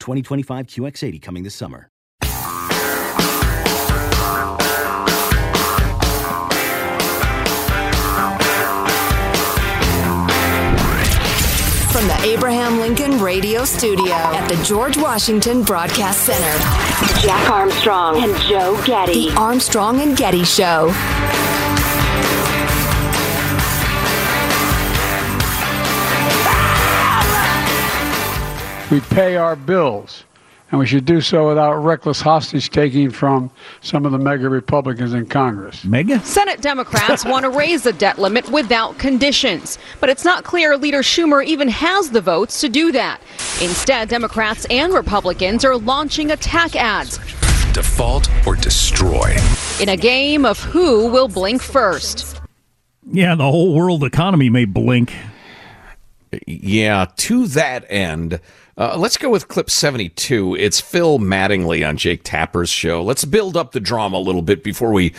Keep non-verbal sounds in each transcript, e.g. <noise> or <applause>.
2025 QX80 coming this summer. From the Abraham Lincoln Radio Studio at the George Washington Broadcast Center, Jack Armstrong and Joe Getty. The Armstrong and Getty Show. We pay our bills. And we should do so without reckless hostage taking from some of the MAGA Republicans in Congress. MAGA? Senate Democrats want to raise the debt limit without conditions. But it's not clear Leader Schumer even has the votes to do that. Instead, Democrats and Republicans are launching attack ads. Default or destroy. In a game of who will blink first. Yeah, the whole world economy may blink. Yeah, to that end, uh, let's go with clip 72. It's Phil Mattingly on Jake Tapper's show. Let's build up the drama a little bit before we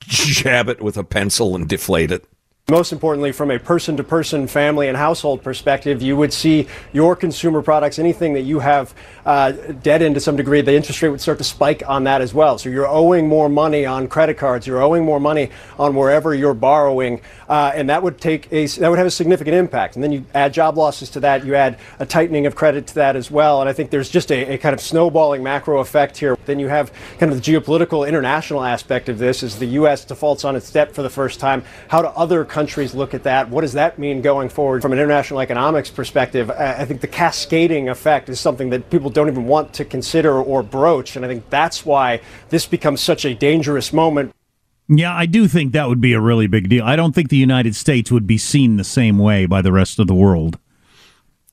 jab it with a pencil and deflate it. Most importantly, from a person to person, family, and household perspective, you would see your consumer products, anything that you have uh, debt in to some degree, the interest rate would start to spike on that as well. So you're owing more money on credit cards, you're owing more money on wherever you're borrowing, uh, and that would take a that would have a significant impact. And then you add job losses to that, you add a tightening of credit to that as well. And I think there's just a, a kind of snowballing macro effect here. Then you have kind of the geopolitical international aspect of this as the U.S. defaults on its debt for the first time. How do other countries look at that? What does that mean going forward from an international economics perspective? I think the cascading effect is something that people don't even want to consider or broach. And I think that's why this becomes such a dangerous moment. Yeah, I do think that would be a really big deal. I don't think the United States would be seen the same way by the rest of the world.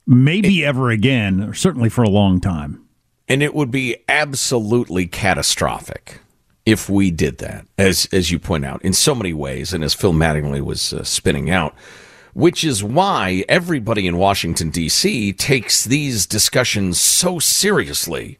Maybe it, ever again, or certainly for a long time. And it would be absolutely catastrophic if we did that, as as you point out, in so many ways, and as Phil Mattingly was uh, spinning out, which is why everybody in Washington D.C. takes these discussions so seriously.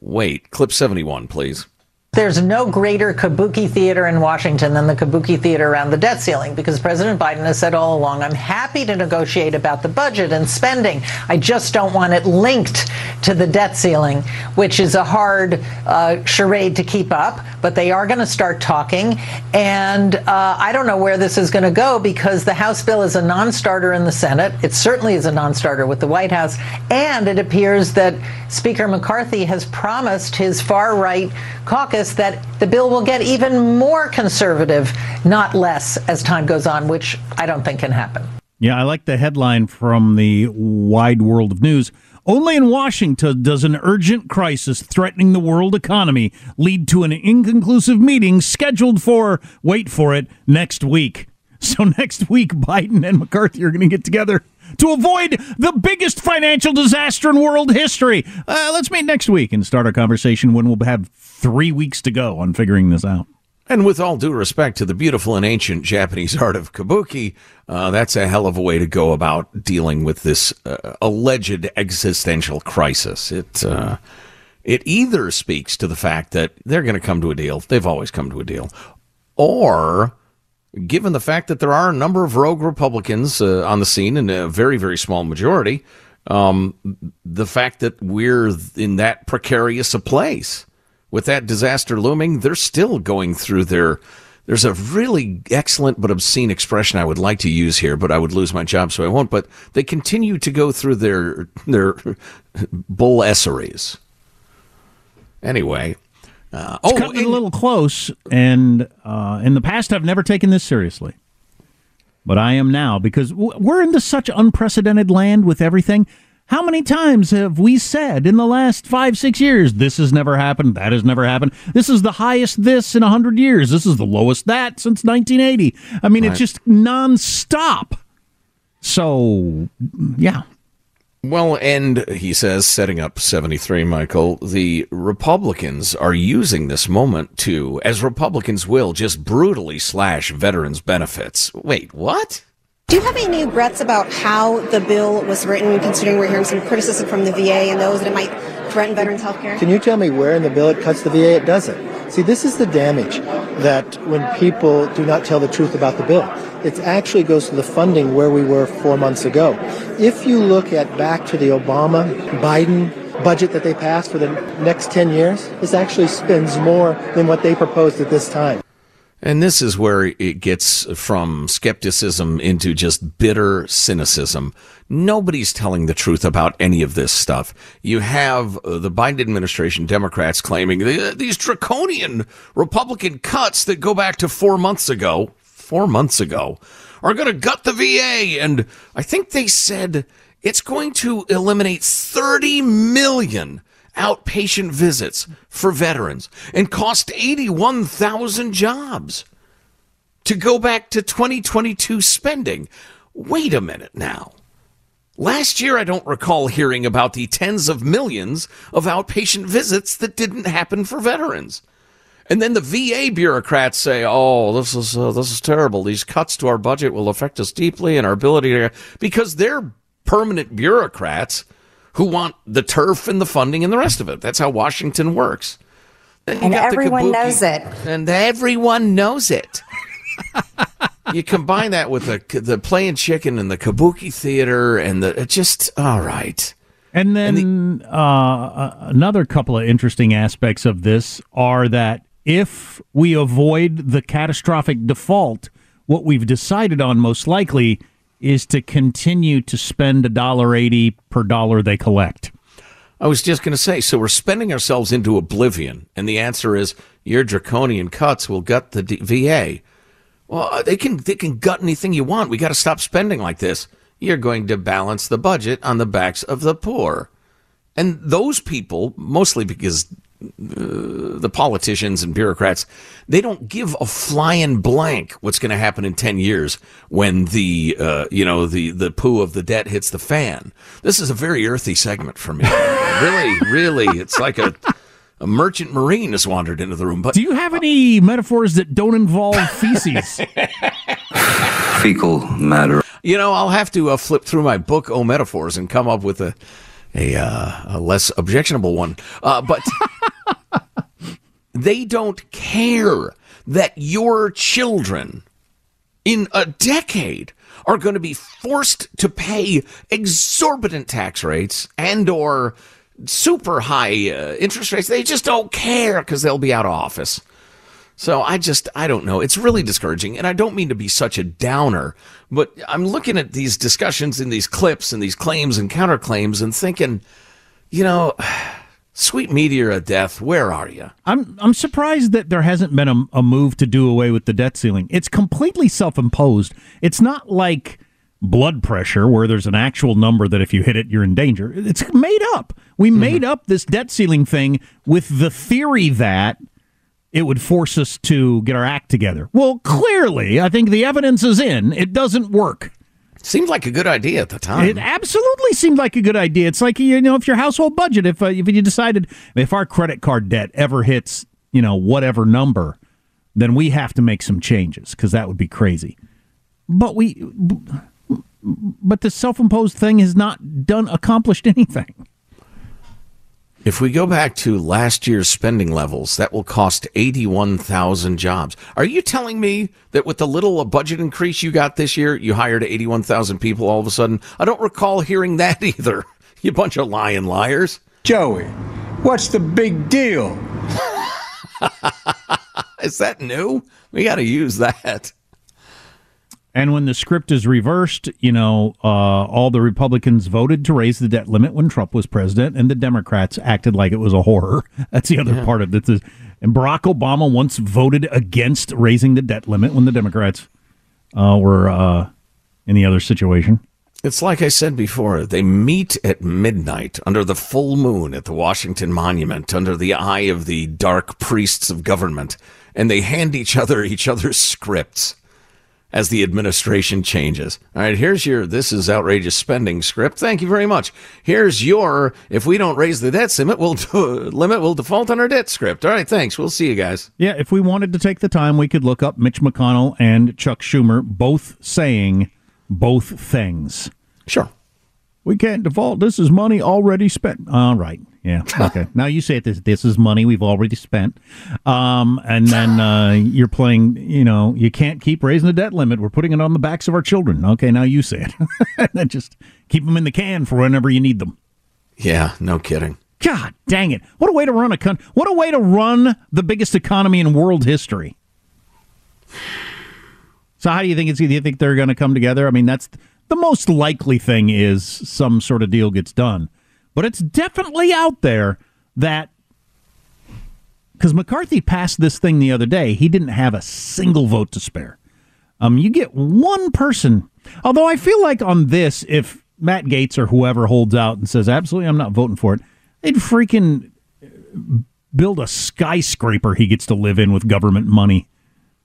Wait, clip seventy one, please. There's no greater kabuki theater in Washington than the kabuki theater around the debt ceiling because President Biden has said all along, I'm happy to negotiate about the budget and spending. I just don't want it linked to the debt ceiling, which is a hard uh, charade to keep up. But they are going to start talking. And uh, I don't know where this is going to go because the House bill is a non starter in the Senate. It certainly is a non starter with the White House. And it appears that Speaker McCarthy has promised his far right caucus that the bill will get even more conservative, not less, as time goes on, which I don't think can happen. Yeah, I like the headline from the wide world of news. Only in Washington does an urgent crisis threatening the world economy lead to an inconclusive meeting scheduled for, wait for it, next week. <laughs> So next week, Biden and McCarthy are going to get together to avoid the biggest financial disaster in world history. Uh, let's meet next week and start our conversation when we'll have three weeks to go on figuring this out. And with all due respect to the beautiful and ancient Japanese art of kabuki, uh, that's a hell of a way to go about dealing with this uh, alleged existential crisis. It uh, it either speaks to the fact that they're going to come to a deal; they've always come to a deal, or given the fact that there are a number of rogue Republicans uh, on the scene in a very, very small majority, um, the fact that we're in that precarious a place with that disaster looming, they're still going through their. There's a really excellent but obscene expression I would like to use here, but I would lose my job, so I won't. But they continue to go through their their <laughs> bull esseries. Anyway, uh, it's oh, coming a little close, and uh, in the past, I've never taken this seriously, but I am now because we're into such unprecedented land with everything. How many times have we said in the last five, six years, this has never happened, that has never happened, this is the highest this in a 100 years, this is the lowest that since 1980? I mean, right. it's just nonstop. So, yeah, well, and he says, setting up 73, Michael, the Republicans are using this moment to, as Republicans will, just brutally slash veterans' benefits. Wait, what? Do you have any regrets about how the bill was written, considering we're hearing some criticism from the VA and those that it might threaten veterans' health care? Can you tell me where in the bill it cuts the VA? It doesn't. See, this is the damage that when people do not tell the truth about the bill it actually goes to the funding where we were four months ago. If you look at back to the Obama Biden budget that they passed for the next 10 years, this actually spends more than what they proposed at this time. And this is where it gets from skepticism into just bitter cynicism. Nobody's telling the truth about any of this stuff. You have uh, the Biden administration, Democrats claiming these draconian Republican cuts that go back to four months ago four months ago are going to gut the VA. And I think they said it's going to eliminate 30 million outpatient visits for veterans and cost 81,000 jobs to go back to 2022 spending. Wait a minute now. Last year, I don't recall hearing about the tens of millions of outpatient visits that didn't happen for veterans. And then the VA bureaucrats say, "Oh, this is uh, this is terrible. These cuts to our budget will affect us deeply and our ability to because they're permanent bureaucrats who want the turf and the funding and the rest of it. That's how Washington works. And everyone knows it. And everyone knows it. you combine that with the the playing chicken and the kabuki theater and the just all right. And then and the, uh, another couple of interesting aspects of this are that if we avoid the catastrophic default, what we've decided on most likely is to continue to spend a dollar eighty per dollar they collect. I was just going to say, so we're spending ourselves into oblivion, and the answer is your draconian cuts will gut the D- VA. Well, uh, they can they can gut anything you want. We got to stop spending like this. You're going to balance the budget on the backs of the poor, and those people, mostly because the politicians and bureaucrats, they don't give a flying blank what's going to happen in 10 years when the, uh, you know, the, the poo of the debt hits the fan. This is a very earthy segment for me. <laughs> really, really, it's like a, a merchant marine has wandered into the room. But do you have any metaphors that don't involve feces? <laughs> Fecal matter. You know, I'll have to uh, flip through my book, Oh Metaphors, and come up with a a, uh, a less objectionable one. Uh, but they don't care that your children in a decade are going to be forced to pay exorbitant tax rates and or super high uh, interest rates. They just don't care because they'll be out of office. So I just, I don't know. It's really discouraging. And I don't mean to be such a downer, but I'm looking at these discussions and these clips and these claims and counterclaims and thinking, you know, <sighs> sweet meteor of death, where are you? I'm, I'm surprised that there hasn't been a, a move to do away with the debt ceiling. It's completely self imposed. It's not like blood pressure, where there's an actual number that if you hit it, you're in danger. It's made up. We mm-hmm. made up this debt ceiling thing with the theory that it would force us to get our act together. Well, clearly, I think the evidence is in. It doesn't work. Seemed like a good idea at the time. It absolutely seemed like a good idea. It's like you know, if your household budget, if uh, if you decided if our credit card debt ever hits you know whatever number, then we have to make some changes because that would be crazy. But we, but the self-imposed thing has not done accomplished <laughs> anything. If we go back to last year's spending levels, that will cost 81,000 jobs. Are you telling me that with the little uh, budget increase you got this year, you hired 81,000 people all of a sudden? I don't recall hearing that <laughs> either. You bunch of lying liars. Joey, what's the big deal? <laughs> Is that new? We got to use that. And when the script is reversed, you know, uh, all the Republicans voted to raise the debt limit when Trump was president, and the Democrats acted like it was a horror. <laughs> That's the other yeah. part of this. And Barack Obama once voted against raising the debt limit when the Democrats uh, were uh, in the other situation. It's like I said before, they meet at midnight under the full moon at the Washington Monument, under the eye of the dark priests of government, and they hand each other each other's scripts as the administration changes. All right, here's your this is outrageous spending script. Thank you very much. Here's your if we don't raise the debt limit, we'll do, <laughs> limit we'll default on our debt script. All right, thanks. We'll see you guys. Yeah, if we wanted to take the time, we could look up Mitch McConnell and Chuck Schumer both saying both things. Sure. We can't default. This is money already spent. All right. Yeah. Okay. now you say this. This is money we've already spent, um, and then uh, you're playing. You know, you can't keep raising the debt limit. We're putting it on the backs of our children. Okay. Now you say it. <laughs> and then just keep them in the can for whenever you need them. Yeah. No kidding. God dang it! What a way to run a con- What a way to run the biggest economy in world history. So how do you think it's? Do you think they're going to come together? I mean, that's the most likely thing is some sort of deal gets done. But it's definitely out there that because McCarthy passed this thing the other day, he didn't have a single vote to spare. Um, you get one person. Although I feel like on this, if Matt Gaetz or whoever holds out and says absolutely I'm not voting for it, they'd freaking build a skyscraper he gets to live in with government money,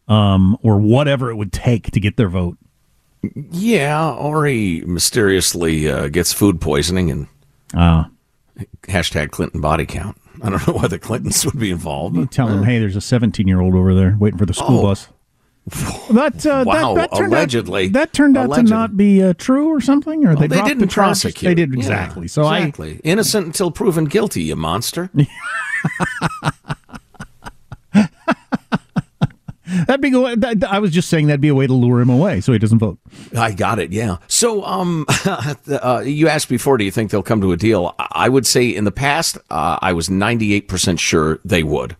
um, or whatever it would take to get their vote. Yeah, or he mysteriously uh, gets food poisoning and uh, hashtag Clinton body count. I don't know <laughs> why the Clintons would be involved. You tell them, hey, there's a 17 year old over there waiting for the school oh. bus. <laughs> That, uh, wow, that, that turned allegedly. Out, that turned out allegedly. to not be uh, true or something, or oh, they, they didn't the prosecute. They did exactly. Yeah, so exactly. I innocent until proven guilty. You monster. <laughs> That'd be good. I was just saying that'd be a way to lure him away so he doesn't vote. I got it. Yeah. So, um, <laughs> uh, you asked before, do you think they'll come to a deal? I would say in the past, uh, I was 98% sure they would.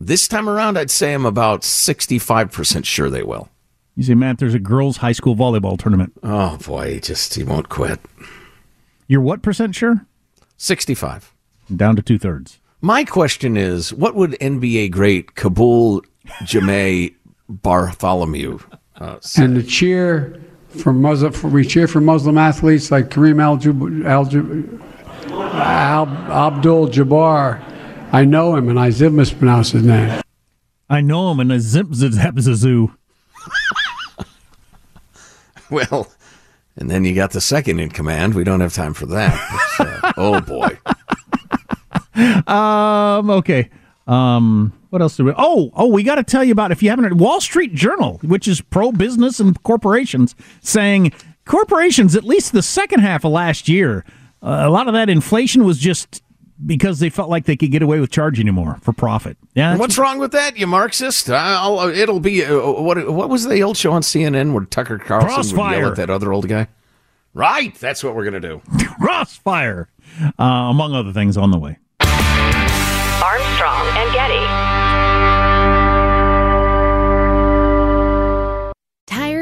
This time around, I'd say I'm about 65% sure they will. You see, Matt, there's a girls' high school volleyball tournament. Oh, boy. He just, he won't quit. You're what percent sure? 65. Down to two thirds. My question is, what would NBA great Kabul Jameh Bartholomew. Uh, <laughs> and the cheer for Muslim, for, we cheer for Muslim athletes like Kareem Al, Al, Abdul Jabbar. I know him, and I zip mispronounce his name. I know him, and I zip zip zoo. <laughs> well, and then you got the second in command. We don't have time for that. uh, oh boy. <laughs> Um. Okay. Um, what else do we? Oh, oh, we got to tell you about if you haven't heard Wall Street Journal, which is pro business and corporations, saying corporations at least the second half of last year, uh, a lot of that inflation was just because they felt like they could get away with charging more for profit. Yeah, what's wrong with that, you Marxist? I'll, uh, it'll be uh, what? What was the old show on CNN where Tucker Carlson Crossfire. would yell at that other old guy? Right, that's what we're gonna do. <laughs> Crossfire, uh, among other things, on the way. Armstrong and Getty.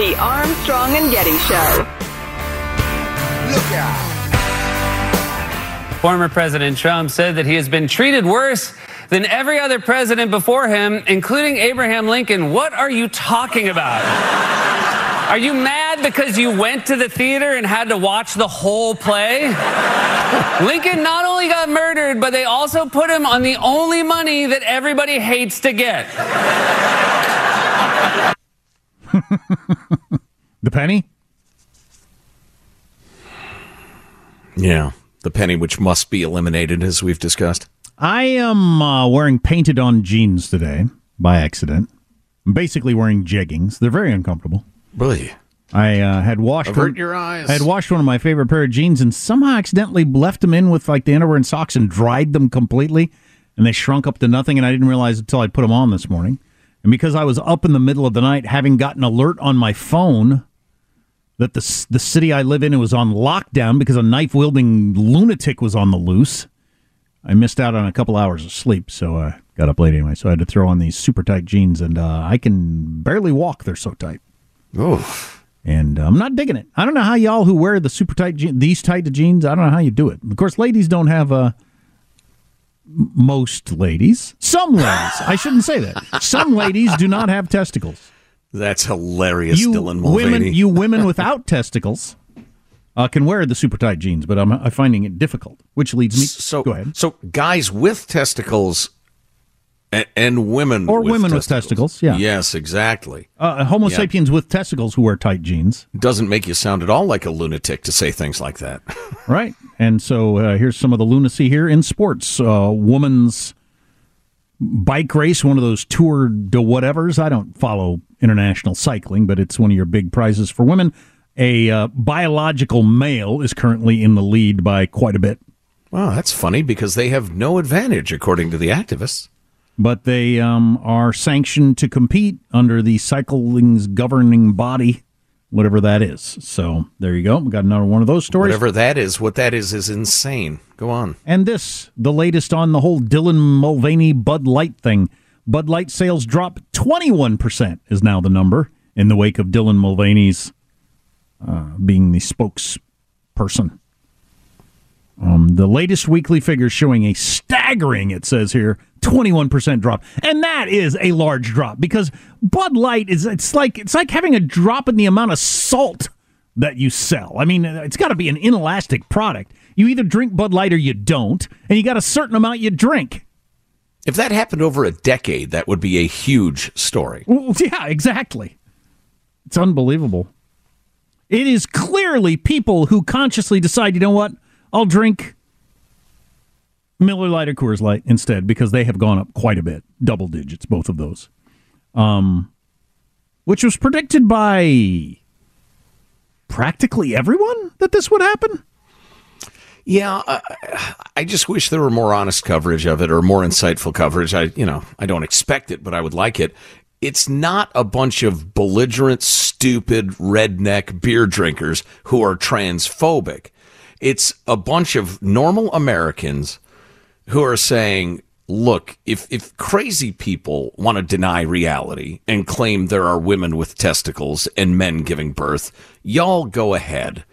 The Armstrong and Getty Show. Look out. Former President Trump said that he has been treated worse than every other president before him, including Abraham Lincoln. What are you talking about? Are you mad because you went to the theater and had to watch the whole play? Lincoln not only got murdered, but they also put him on the only money that everybody hates to get. The penny? Yeah, the penny which must be eliminated, as we've discussed. I am uh, wearing painted on jeans today by accident. I'm basically wearing jeggings. They're very uncomfortable. Really? I uh, had washed Avert one, your eyes. I had washed one of my favorite pair of jeans and somehow accidentally left them in with like the underwear and socks and dried them completely, and they shrunk up to nothing. And I didn't realize until I put them on this morning. And because I was up in the middle of the night, having gotten alert on my phone that the the city I live in was on lockdown because a knife wielding lunatic was on the loose, I missed out on a couple hours of sleep. So I got up late anyway. So I had to throw on these super tight jeans, and uh, I can barely walk. They're so tight. Oh. And I'm not digging it. I don't know how y'all who wear the super tight je- these tight of jeans. I don't know how you do it. Of course, ladies don't have uh, most ladies. Some ladies. I shouldn't say that. Some ladies do not have testicles. That's hilarious, you Dylan Mulvaney. women, you <laughs> women without testicles uh, can wear the super tight jeans, but I'm, I'm finding it difficult. Which leads me. so, go ahead. So guys with testicles and, and women Or with women with testicles, yeah. Yes, exactly. Uh, Homo Yeah. sapiens with testicles who wear tight jeans. Doesn't make you sound at all like a lunatic to say things like that. <laughs> Right. And so uh, here's some of the lunacy here in sports. Uh, woman's bike race, one of those Tour de whatevers. I don't follow international cycling, but it's one of your big prizes for women. A uh, biological male is currently in the lead by quite a bit. Wow, that's funny because they have no advantage, according to the activists. But they um, are sanctioned to compete under the cycling's governing body, whatever that is. So there you go. We got another one of those stories. Whatever that is, what that is is insane. Go on. And this, the latest on the whole Dylan Mulvaney Bud Light thing. Bud Light sales drop 21% is now the number in the wake of Dylan Mulvaney's uh, being the spokesperson. Um, the latest weekly figures showing a staggering, it says here, 21% drop. And that is a large drop because Bud Light is it's like it's like having a drop in the amount of salt that you sell. I mean, it's got to be an inelastic product. You either drink Bud Light or you don't, and you got a certain amount you drink. If that happened over a decade, that would be a huge story. Well, <laughs> yeah, exactly. It's unbelievable. It is clearly people who consciously decide, you know what? I'll drink Miller Lite or Coors Light instead because they have gone up quite a bit, double digits, both of those. Um, which was predicted by practically everyone that this would happen. Yeah, I, I just wish there were more honest coverage of it or more insightful coverage. I, you know, I don't expect it, but I would like it. it's not a bunch of belligerent, stupid, redneck beer drinkers who are transphobic. It's a bunch of normal Americans who are saying, look, if, if crazy people want to deny reality and claim there are women with testicles and men giving birth, y'all go ahead.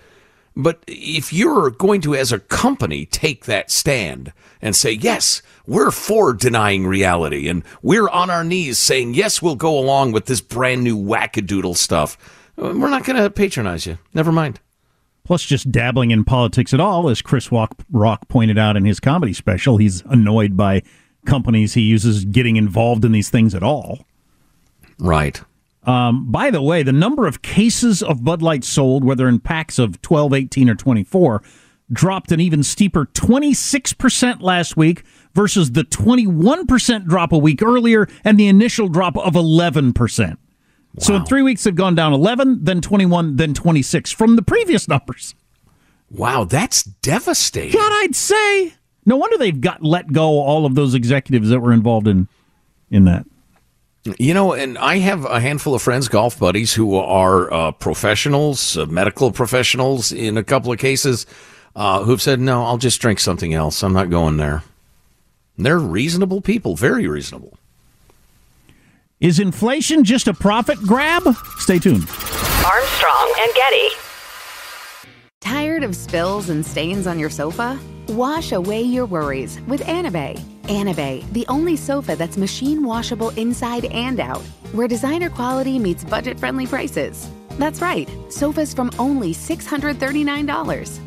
But if you're going to, as a company, take that stand and say, yes, we're for denying reality and we're on our knees saying, yes, we'll go along with this brand new wackadoodle stuff, we're not going to patronize you. Never mind. Plus, just dabbling in politics at all, as Chris Rock pointed out in his comedy special, he's annoyed by companies he uses getting involved in these things at all. Right. Um, by the way, the number of cases of Bud Light sold, whether in packs of 12, 18, or 24, dropped an even steeper 26% last week versus the 21% drop a week earlier and the initial drop of 11%. Wow. So in three weeks, they've gone down 11, then 21, then 26 from the previous numbers. Wow, that's devastating. God, I'd say. No wonder they've got let go all of those executives that were involved in in that. You know, and I have a handful of friends, golf buddies, who are uh, professionals, uh, medical professionals in a couple of cases, uh, who've said, no, I'll just drink something else. I'm not going there. And they're reasonable people, very reasonable. Is inflation just a profit grab? Stay tuned. Armstrong and Getty. Tired of spills and stains on your sofa? Wash away your worries with Anabei. Anabei, the only sofa that's machine washable inside and out, where designer quality meets budget friendly prices. That's right, sofas from only $639.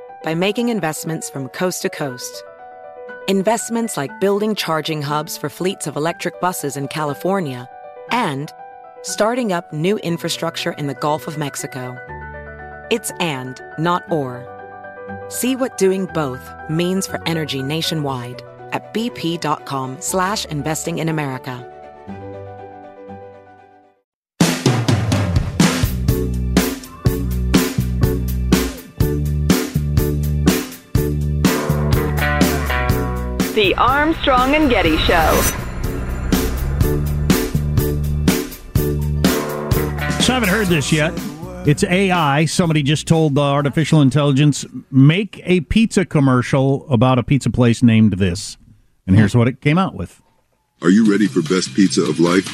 by making investments from coast to coast. Investments like building charging hubs for fleets of electric buses in California and starting up new infrastructure in the Gulf of Mexico. It's and, not or. See what doing both means for energy nationwide at bp.com slash investing in America. The Armstrong and Getty Show. So I haven't heard this yet. It's AI. Somebody just told the artificial intelligence make a pizza commercial about a pizza place named this. And here's what it came out with. Are you ready for best pizza of life?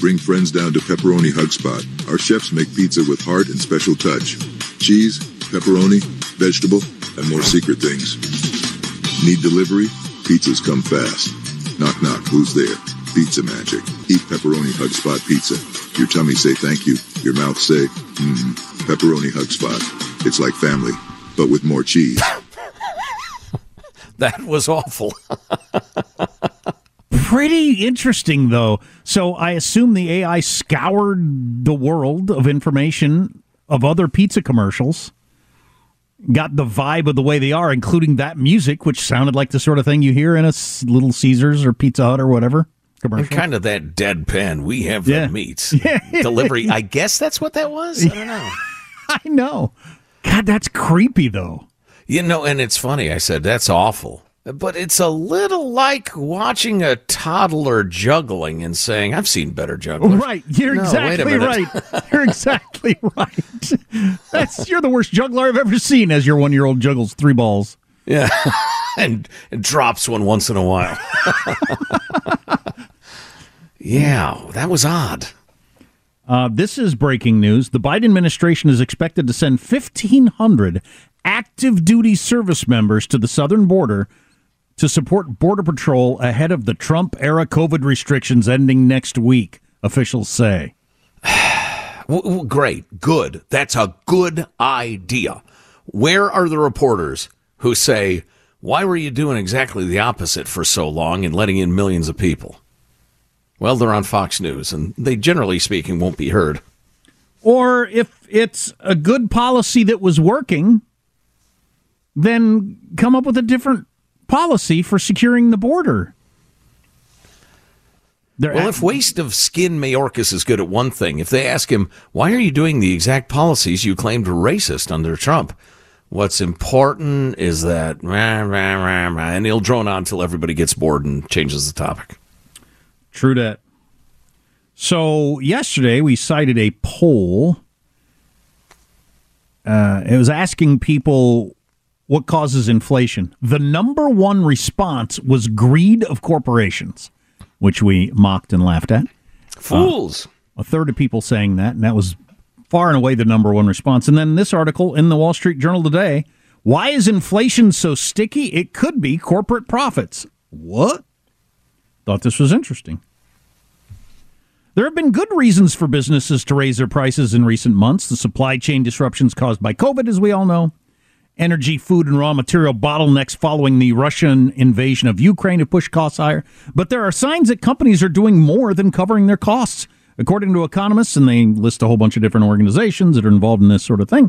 Bring friends down to Pepperoni Hug Spot. Our chefs make pizza with heart and special touch. Cheese, pepperoni, vegetable, and more secret things. Need delivery? Pizzas come fast. Knock knock, who's there? Pizza magic. Eat Pepperoni Hug Spot pizza. Your tummy say thank you. Your mouth say, mmm, Pepperoni Hug Spot. It's like family, but with more cheese. That was awful. <laughs> Pretty interesting, though. So I assume the AI scoured the world of information of other pizza commercials, got the vibe of the way they are, including that music, which sounded like the sort of thing you hear in a Little Caesars or Pizza Hut or whatever. Commercial. And kind of that deadpan. We have yeah. the meats <laughs> yeah. delivery. I guess that's what that was. I don't know. <laughs> I know. God, that's creepy though. You know, and it's funny. I said that's awful, but it's a little like watching a toddler juggling and saying, "I've seen better jugglers." Right, you're no, exactly right. You're exactly <laughs> right. That's you're the worst juggler I've ever seen. As your one year old juggles three balls. Yeah, <laughs> and, and drops one once in a while. <laughs> yeah, that was odd. Uh, this is breaking news. The Biden administration is expected to send 1,500 active duty service members to the southern border to support Border Patrol ahead of the Trump era COVID restrictions ending next week, officials say. <sighs> well, great, good. That's a good idea. Where are the reporters who say, why were you doing exactly the opposite for so long and letting in millions of people? Well, they're on Fox News, and they generally speaking won't be heard. Or if it's a good policy that was working, then come up with a different policy for securing the border. They're well, at- if waste of skin Mayorkas is good at one thing, if they ask him, why are you doing the exact policies you claimed were racist under Trump? What's important is that, rah, rah, rah, and he'll drone on until everybody gets bored and changes the topic. True that. So yesterday we cited a poll. Uh, it was asking people what causes inflation. The number one response was greed of corporations, which we mocked and laughed at. Fools. Uh, a third of people saying that, and that was far and away the number one response. And then this article in the Wall Street Journal today why is inflation so sticky? It could be corporate profits. What? Thought this was interesting. There have been good reasons for businesses to raise their prices in recent months. The supply chain disruptions caused by COVID, as we all know, energy, food, and raw material bottlenecks following the Russian invasion of Ukraine have pushed costs higher. But there are signs that companies are doing more than covering their costs. According to economists, and they list a whole bunch of different organizations that are involved in this sort of thing,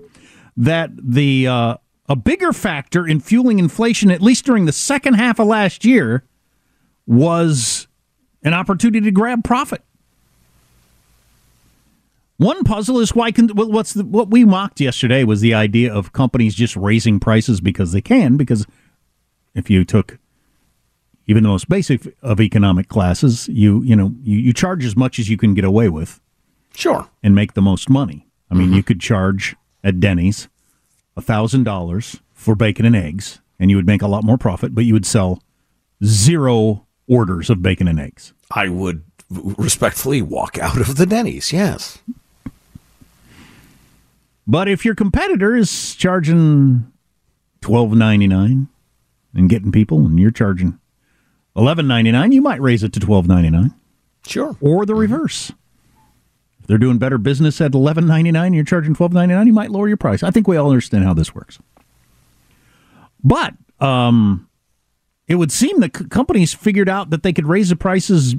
that the uh, a bigger factor in fueling inflation, at least during the second half of last year, was an opportunity to grab profit. One puzzle is why can what's the, what we mocked yesterday was the idea of companies just raising prices because they can. Because if you took even the most basic of economic classes, you you know you, you charge as much as you can get away with, sure, and make the most money. I mean, mm-hmm. you could charge at Denny's thousand dollars for bacon and eggs, and you would make a lot more profit, but you would sell zero orders of bacon and eggs. I would respectfully walk out of the Denny's. Yes. But if your competitor is charging twelve ninety nine and getting people, and you're charging eleven ninety nine, you might raise it to twelve ninety nine. Sure. Or the reverse. If they're doing better business at eleven ninety nine, you're charging twelve ninety nine. You might lower your price. I think we all understand how this works. But um, it would seem that c- companies figured out that they could raise the prices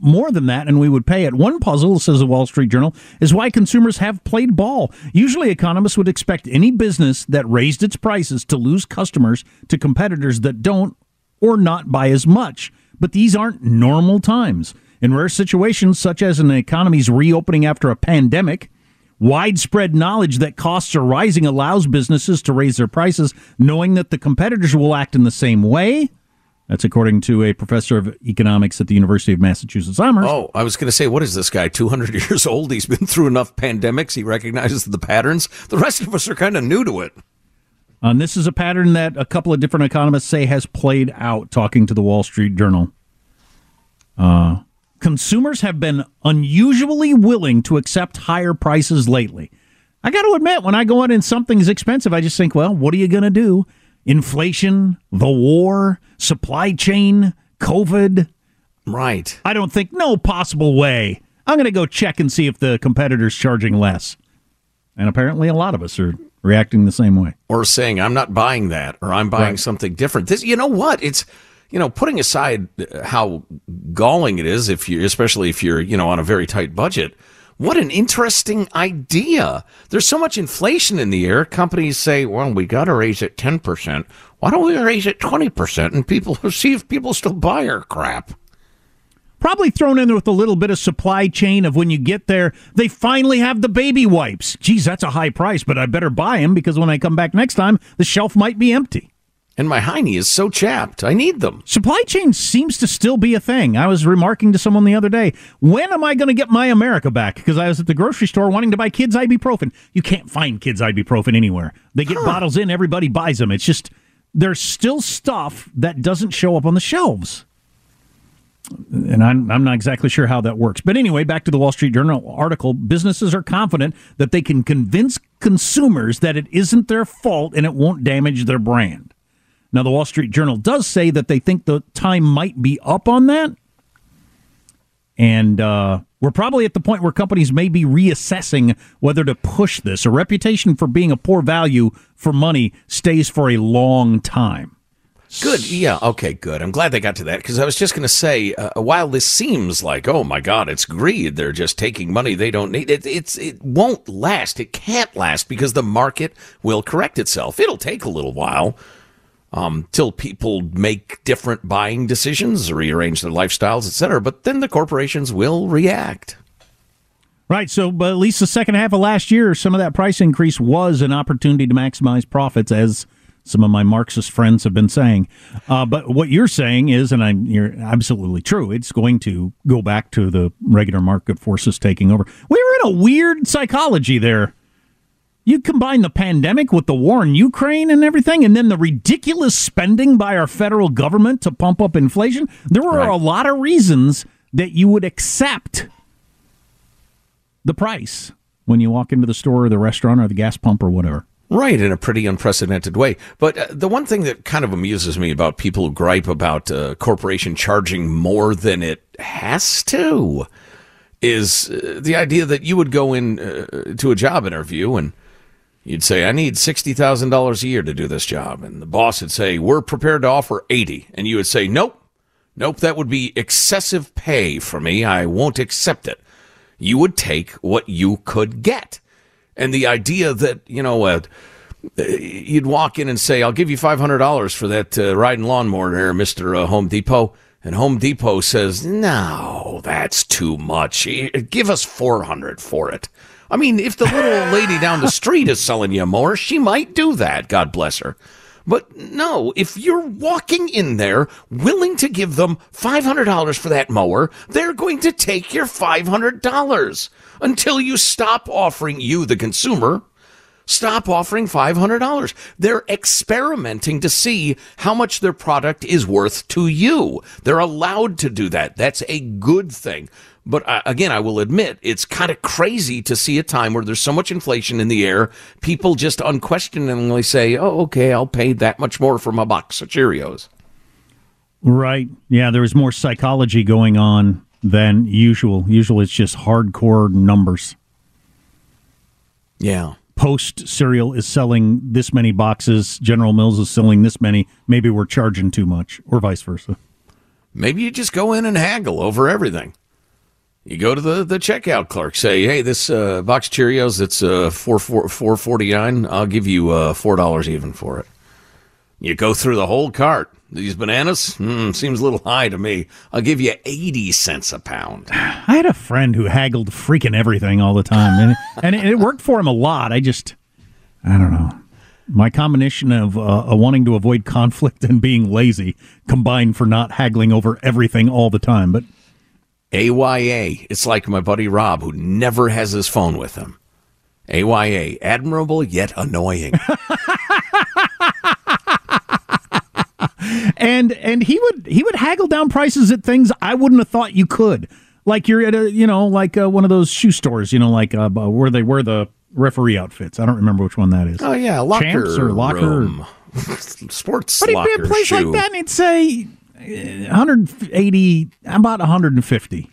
more than that and we would pay it. One puzzle, says the Wall Street Journal, is why consumers have played ball. Usually, economists would expect any business that raised its prices to lose customers to competitors that don't or not buy as much. But these aren't normal times. In rare situations, such as an economy's reopening after a pandemic, widespread knowledge that costs are rising allows businesses to raise their prices, knowing that the competitors will act in the same way that's according to a professor of economics at the University of Massachusetts Amherst. Oh, I was going to say, what is this guy? 200 <laughs> years old? He's been through enough pandemics. He recognizes the patterns. The rest of us are kind of new to it. And this is a pattern that a couple of different economists say has played out, talking to the Wall Street Journal. Uh, consumers have been unusually willing to accept higher prices lately. I got to admit, when I go out and something's expensive, I just think, well, what are you going to do? Inflation, the war, supply chain, COVID. Right. I don't think no possible way. I'm going to go check and see if the competitor's charging less. And apparently, a lot of us are reacting the same way, or saying, "I'm not buying that," or "I'm buying right. something different." This, you know what? It's you know, putting aside uh, how galling it is if you, especially if you're, you know, on a very tight budget what an interesting idea. There's so much inflation in the air. Companies say, well, we got to raise it 10%. Why don't we raise it 20% and people <laughs> see if people still buy our crap? Probably thrown in there with a little bit of supply chain of when you get there, they finally have the baby wipes. Geez, that's a high price, but I better buy them because when I come back next time, the shelf might be empty and my hiney is so chapped. I need them. Supply chain seems to still be a thing. I was remarking to someone the other day, when am I going to get my America back? Because I was at the grocery store wanting to buy kids ibuprofen. You can't find kids ibuprofen anywhere. They get huh. bottles in, everybody buys them. It's just there's still stuff that doesn't show up on the shelves. And I'm, I'm not exactly sure how that works. But anyway, back to the Wall Street Journal article. Businesses are confident that they can convince consumers that it isn't their fault and it won't damage their brand. Now, the Wall Street Journal does say that they think the time might be up on that. And uh, we're probably at the point where companies may be reassessing whether to push this. A reputation for being a poor value for money stays for a long time. Good. Yeah. Okay. Good. I'm glad they got to that because I was just going to say, uh, while this seems like, oh my God, it's greed. They're just taking money they don't need. It, it's it won't last. It can't last because the market will correct itself. It'll take a little while um, till people make different buying decisions, rearrange their lifestyles, etc. But then the corporations will react. Right. So, but at least the second half of last year, some of that price increase was an opportunity to maximize profits as some of my Marxist friends have been saying. Uh, but what you're saying is, and I'm, you're absolutely true, it's going to go back to the regular market forces taking over. We were in a weird psychology there. You combine the pandemic with the war in Ukraine and everything, and then the ridiculous spending by our federal government to pump up inflation. There were right. a lot of reasons that you would accept the price when you walk into the store or the restaurant or the gas pump or whatever. Right, in a pretty unprecedented way. But uh, the one thing that kind of amuses me about people who gripe about a uh, corporation charging more than it has to is uh, the idea that you would go in uh, to a job interview and you'd say, I need $60,000 a year to do this job. And the boss would say, We're prepared to offer 80. And you would say, Nope, nope, that would be excessive pay for me. I won't accept it. You would take what you could get and the idea that you know uh, you'd walk in and say, "I'll give you five hundred dollars for that uh, riding lawnmower there, Mister uh, Home Depot," and Home Depot says, "No, that's too much. Give us four hundred for it." I mean, if the little lady down the street is selling you more, she might do that. God bless her. But no, if you're walking in there willing to give them $500 for that mower, they're going to take your $500 until you stop offering you, the consumer, stop offering $500. They're experimenting to see how much their product is worth to you. They're allowed to do that. That's a good thing. But uh, again, I will admit it's kind of crazy to see a time where there's so much inflation in the air. People just unquestioningly say, "Oh, okay, I'll pay that much more for my box of Cheerios." Right. Yeah, there was more psychology going on than usual. Usually, it's just hardcore numbers. Yeah. Post cereal is selling this many boxes. General Mills is selling this many. Maybe we're charging too much, or vice versa. Maybe you just go in and haggle over everything. You go to the, the checkout clerk, say, "Hey, this uh, box Cheerios, it's uh, four four four forty nine. I'll give you uh, four dollars even for it." You go through the whole cart. These bananas mm, seems a little high to me. I'll give you eighty cents a pound. <sighs> I had a friend who haggled freaking everything all the time, and <laughs> and it, it worked for him a lot. I just, I don't know. My combination of uh, wanting to avoid conflict and being lazy combined for not haggling over everything all the time, but AYA. It's like my buddy Rob, who never has his phone with him. AYA, admirable yet annoying. <laughs> and and he would he would haggle down prices at things I wouldn't have thought you could. Like you're at a you know like uh, one of those shoe stores, you know, like uh, where they wear the referee outfits. I don't remember which one that is. Oh yeah, locker Champs or locker. Room. <laughs> Sports. But he'd be a place shoe. like that, and he'd say 180, about 150.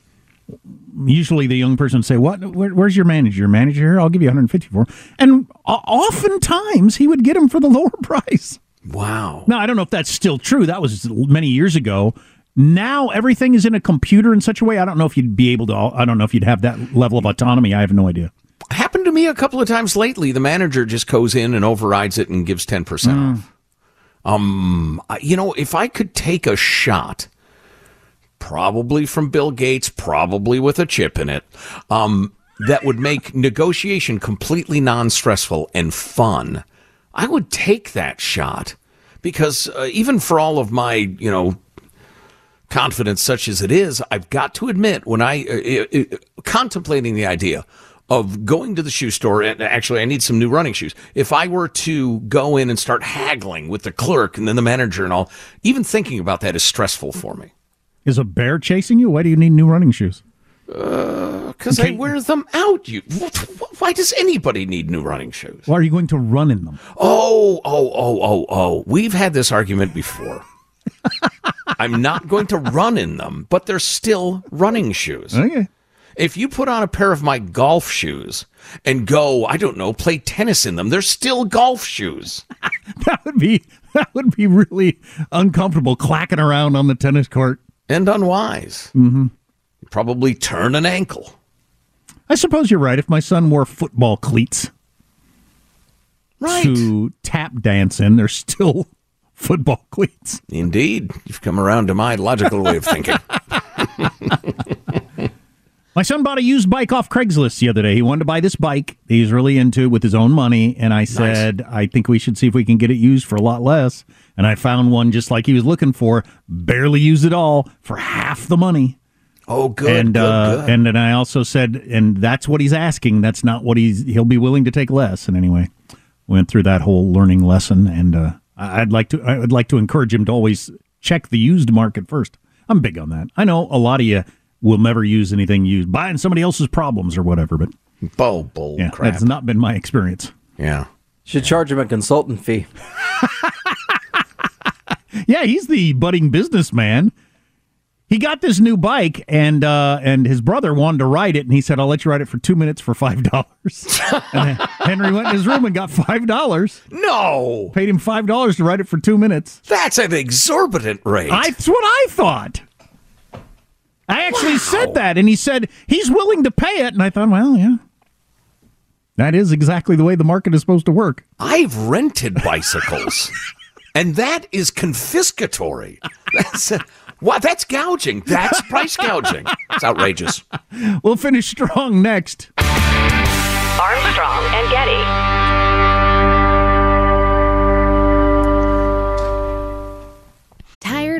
Usually the young person would say, "What? Where, where's your manager? Your manager here? I'll give you 150 for." And oftentimes he would get him for the <laughs> lower price. Wow. Now I don't know if that's still true. That was many years ago. Now everything is in a computer in such a way. I don't know if you'd be able to. I don't know if you'd have that level of autonomy. I have no idea. Happened to me a couple of times lately. The manager just goes in and overrides it and gives 10% mm. off. Um, you know, if I could take a shot, probably from Bill Gates, probably with a chip in it, um, that would make negotiation completely non-stressful and fun, I would take that shot. Because uh, even for all of my, you know, confidence such as it is, I've got to admit when I uh, uh, contemplating the idea of going to the shoe store and actually I need some new running shoes. If I were to go in and start haggling with the clerk and then the manager and all, even thinking about that is stressful for me. Is a bear chasing you? Why do you need new running shoes? Uh, because I wear them out. You, why does anybody need new running shoes? Why are you going to run in them? Oh, oh, oh, oh, oh. We've had this argument before. <laughs> I'm not going to run in them, but they're still running shoes. Okay. If you put on a pair of my golf shoes and go, I don't know, play tennis in them, they're still golf shoes. <laughs> that would be that would be really uncomfortable clacking around on the tennis court and unwise. Mm-hmm. Probably turn an ankle. I suppose you're right. If my son wore football cleats right. to tap dance in, they're still <laughs> football cleats. Indeed. You've come around to my logical way of thinking. <laughs> My son bought a used bike off Craigslist the other day. He wanted to buy this bike he's really into with his own money. And I said, nice. I think we should see if we can get it used for a lot less. And I found one just like he was looking for, barely used at all, for half the money. Oh, good. And good, uh, good. and then I also said, and that's what he's asking. That's not what he's. He'll be willing to take less. And anyway, went through that whole learning lesson. And uh, I'd like to. I'd like to encourage him to always check the used market first. I'm big on that. I know a lot of you will never use anything used, buying somebody else's problems or whatever. But bull, bull, yeah, crap. that's not been my experience. Yeah, should charge him a consultant fee. <laughs> yeah, he's the budding businessman. He got this new bike, and uh, and his brother wanted to ride it, and he said, "I'll let you ride it for two minutes for five dollars." <laughs> Henry went in his room and got five dollars. No, paid him five dollars to ride it for two minutes. That's an exorbitant rate. I, that's what I thought. I actually wow. said that, and he said he's willing to pay it, and I thought, well, yeah, that is exactly the way the market is supposed to work. I've rented bicycles, <laughs> and that is confiscatory. That's. Uh, A, what? That's gouging. That's price gouging. It's outrageous. We'll finish strong next. Armstrong and Getty.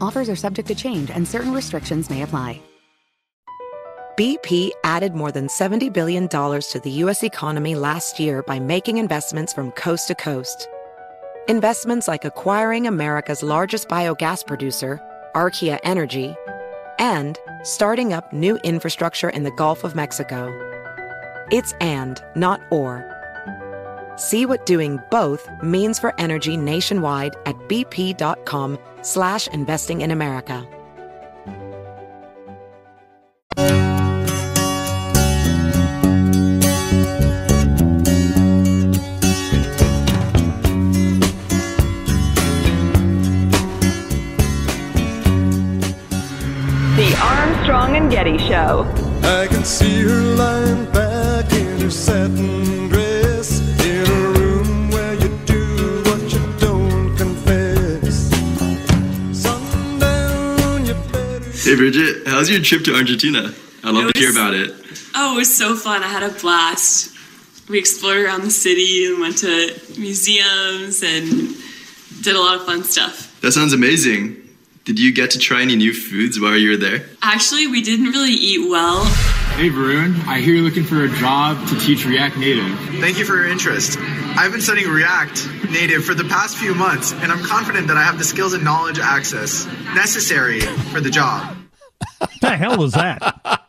Offers are subject to change and certain restrictions may apply. BP added more than $70 billion to the U.S. economy last year by making investments from coast to coast. Investments like acquiring America's largest biogas producer, Archaea Energy, and starting up new infrastructure in the Gulf of Mexico. It's and, not or. See what doing both means for energy nationwide at bp.com slash investing in America. The Armstrong and Getty Show. I can see her lying back in her satin dress Bridget, how's your trip to Argentina? I'd love It to hear about it. Oh, it was so fun. I had a blast. We explored around the city and went to museums and did a lot of fun stuff. That sounds amazing. Did you get to try any new foods while you were there? Actually, we didn't really eat well. Hey Varun, I hear you're looking for a job to teach React Native. Thank you for your interest. I've been studying React Native for the past few months, and I'm confident that I have the skills and knowledge access necessary for the job. What <laughs> the hell was that?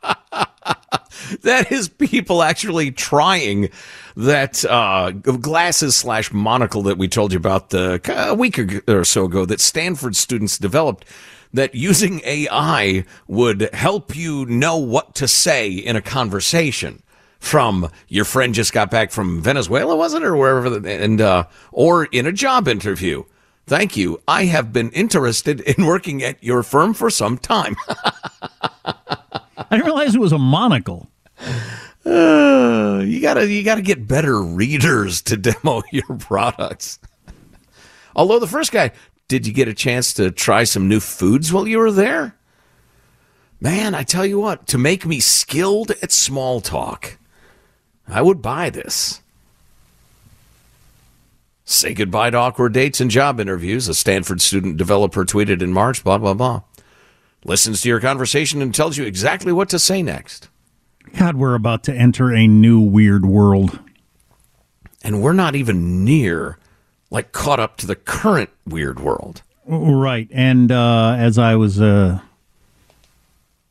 that is people actually trying that uh, glasses slash monocle that we told you about the, a week or so ago that Stanford students developed that using AI would help you know what to say in a conversation. from your friend just got back from Venezuela, wasn't it, or wherever, and uh, or in a job interview. Thank you. I have been interested in working at your firm for some time. <laughs> I didn't realize it was a monocle. Uh, you gotta you gotta get better readers to demo <laughs> your products. Although the first guy, did you get a chance to try some new foods while you were there? Man, I tell you what, to make me skilled at small talk, I would buy this. Say goodbye to awkward dates and job interviews. A Stanford student developer tweeted in March, blah, blah, blah. Listens to your conversation and tells you exactly what to say next. God, we're about to enter a new weird world. And we're not even near, like, caught up to the current weird world. Right. And uh, as I was uh,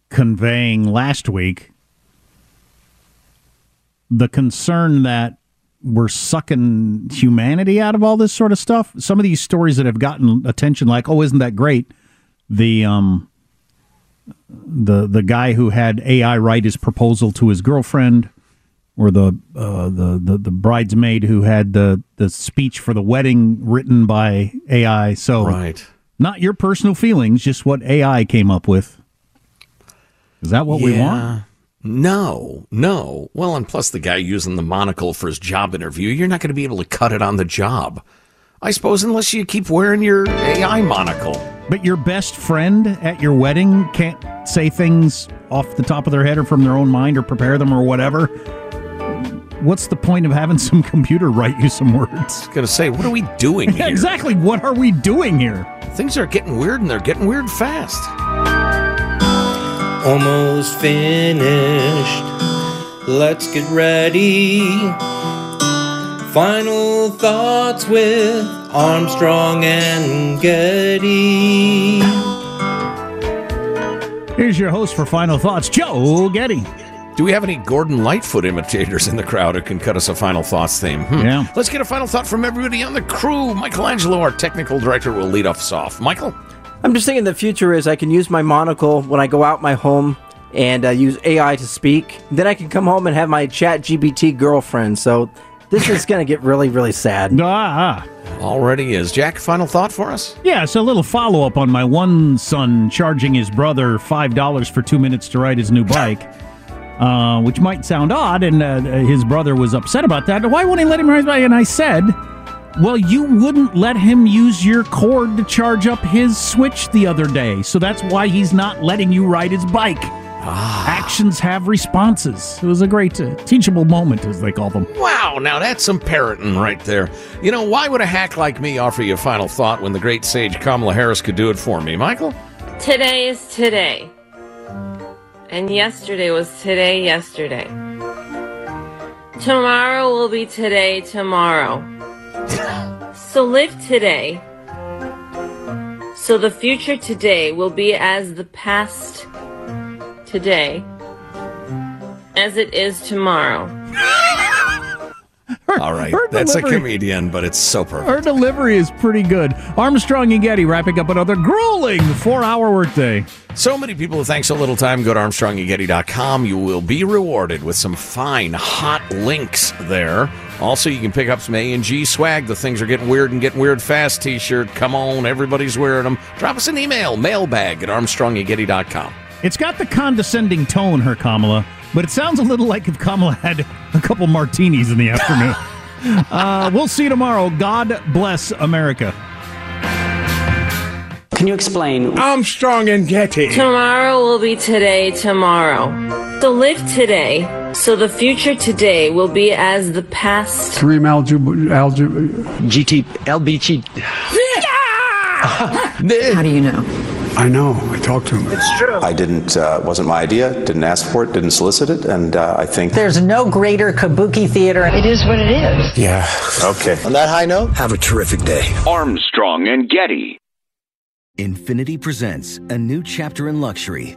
conveying last week, the concern that we're sucking humanity out of all this sort of stuff. Some of these stories that have gotten attention, like, oh, isn't that great? The um, the the guy who had AI write his proposal to his girlfriend, or the uh, the, the the bridesmaid who had the the speech for the wedding written by AI. So, right, not your personal feelings, just what AI came up with. Is that what yeah. we want? No, no. Well, and plus the guy using the monocle for his job interview, you're not going to be able to cut it on the job. I suppose unless you keep wearing your AI monocle. But your best friend at your wedding can't say things off the top of their head or from their own mind or prepare them or whatever. What's the point of having <laughs> some computer write you some words? I was going to say, what are we doing <laughs> here? exactly. What are we doing here? Things are getting weird and they're getting weird fast. Almost finished. Let's get ready. Final thoughts with Armstrong and Getty. Here's your host for Final Thoughts, Joe Getty. Do we have any Gordon Lightfoot imitators in the crowd who can cut us a final thoughts theme? Hmm. Yeah. Let's get a final thought from everybody on the crew. Michael Angelo, our technical director, will lead us off. Michael? I'm just thinking the future is I can use my monocle when I go out my home and uh, use AI to speak. Then I can come home and have my ChatGPT girlfriend. So this is going to get really, really sad. <laughs> Ah. Already is. Jack, final thought for us? Yeah, it's a little follow up on my one son charging his brother $5 for two minutes to ride his new bike. <laughs> Uh, which might sound odd, and uh, his brother was upset about that. Why won't he let him ride his bike? And I said, well, you wouldn't let him use your cord to charge up his Switch the other day, so that's why he's not letting you ride his bike. Ah. Actions have responses. It was a great uh, teachable moment, as they call them. Wow, now that's some parenting right there. You know, why would a hack like me offer you a final thought when the great sage Kamala Harris could do it for me, Michael? Today is today. And yesterday was today, yesterday. Tomorrow will be today, tomorrow. So live today. So the future today will be as the past today as it is tomorrow. All right, that's a comedian, but it's so perfect. Her delivery is pretty good. Armstrong and Getty wrapping up another grueling four-hour workday. So many people who thank so little time. Go to ArmstrongandGetty.com. You will be rewarded with some fine, hot links there. Also, you can pick up some A and G swag. The things are getting weird and getting weird fast. T-shirt. Come on, everybody's wearing them. Drop us an email, mailbag at ArmstrongandGetty.com. It's got the condescending tone, her Kamala, but it sounds a little like if Kamala had a couple martinis in the afternoon. <laughs> uh, we'll see you tomorrow. God bless America. Can you explain? Armstrong and Getty. Tomorrow will be today, tomorrow. So live today, so the future today will be as the past. Kareem Aljub, Aljub, GT, LBG. <laughs> How do you know? I know. I talked to him. It's true. I didn't. Uh, wasn't my idea. Didn't ask for it. Didn't solicit it. And uh, I think There's no greater kabuki theater. It is what it is. Yeah. Okay. On that high note, have a terrific day. Armstrong and Getty. INFINITI presents a new chapter in luxury,